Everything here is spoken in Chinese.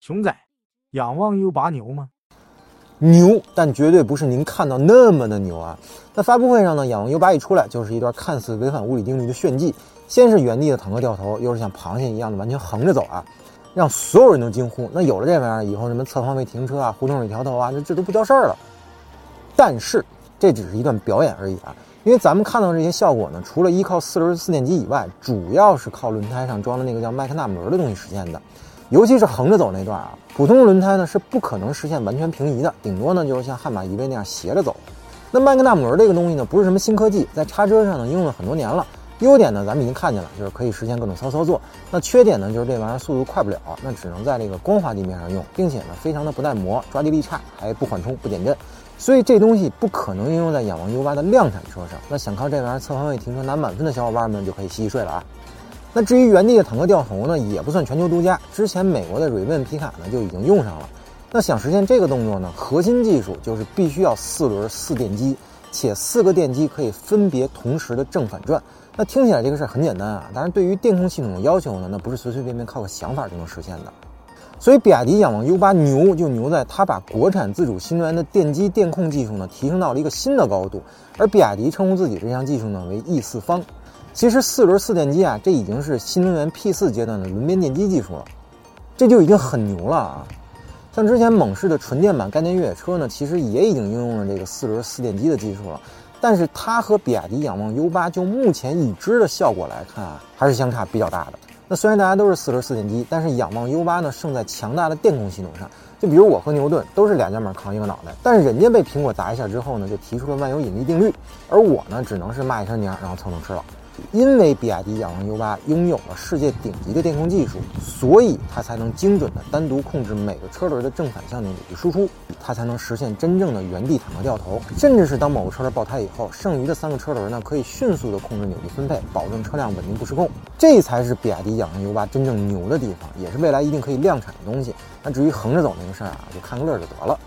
熊仔，仰望 U 八牛吗？牛，但绝对不是您看到那么的牛啊！在发布会上呢，仰望 U 八一出来，就是一段看似违反物理定律的炫技。先是原地的坦克掉头，又是像螃蟹一样的完全横着走啊，让所有人都惊呼。那有了这玩意儿以后，什么侧方位停车啊、胡同里调头啊，这这都不叫事儿了。但是这只是一段表演而已啊，因为咱们看到这些效果呢，除了依靠四轮四电机以外，主要是靠轮胎上装的那个叫麦克纳姆轮的东西实现的。尤其是横着走那段啊，普通轮胎呢是不可能实现完全平移的，顶多呢就是像悍马 EV 那样斜着走。那麦格纳姆轮这个东西呢，不是什么新科技，在叉车上呢应用了很多年了。优点呢咱们已经看见了，就是可以实现各种骚操作。那缺点呢就是这玩意儿速度快不了，那只能在这个光滑地面上用，并且呢非常的不耐磨，抓地力差，还不缓冲不减震。所以这东西不可能应用在仰望 U8 的量产车上。那想靠这玩意儿侧方位停车拿满分的小伙伴们就可以洗洗睡了啊。那至于原地的坦克掉头呢，也不算全球独家。之前美国的 Raven 皮卡呢就已经用上了。那想实现这个动作呢，核心技术就是必须要四轮四电机，且四个电机可以分别同时的正反转。那听起来这个事儿很简单啊，但是对于电控系统的要求呢，那不是随随便便靠个想法就能实现的。所以比亚迪仰望 U8 牛就牛在它把国产自主新能源的电机电控技术呢提升到了一个新的高度，而比亚迪称呼自己这项技术呢为 E 四方。其实四轮四电机啊，这已经是新能源 P 四阶段的轮边电机技术了，这就已经很牛了啊！像之前猛士的纯电版概念越野车呢，其实也已经应用了这个四轮四电机的技术了，但是它和比亚迪仰望 U8 就目前已知的效果来看啊，还是相差比较大的。那虽然大家都是四轮四电机，但是仰望 U8 呢胜在强大的电控系统上。就比如我和牛顿都是俩肩膀扛一个脑袋，但是人家被苹果砸一下之后呢，就提出了万有引力定律，而我呢，只能是骂一声娘，然后蹭蹭吃了。因为比亚迪仰望 U8 拥有了世界顶级的电控技术，所以它才能精准的单独控制每个车轮的正反向扭矩输出，它才能实现真正的原地坦克掉头。甚至是当某个车轮爆胎以后，剩余的三个车轮呢，可以迅速的控制扭矩分配，保证车辆稳定不失控。这才是比亚迪仰望 U8 真正牛的地方，也是未来一定可以量产的东西。那至于横着走那个事儿啊，就看个乐就得了。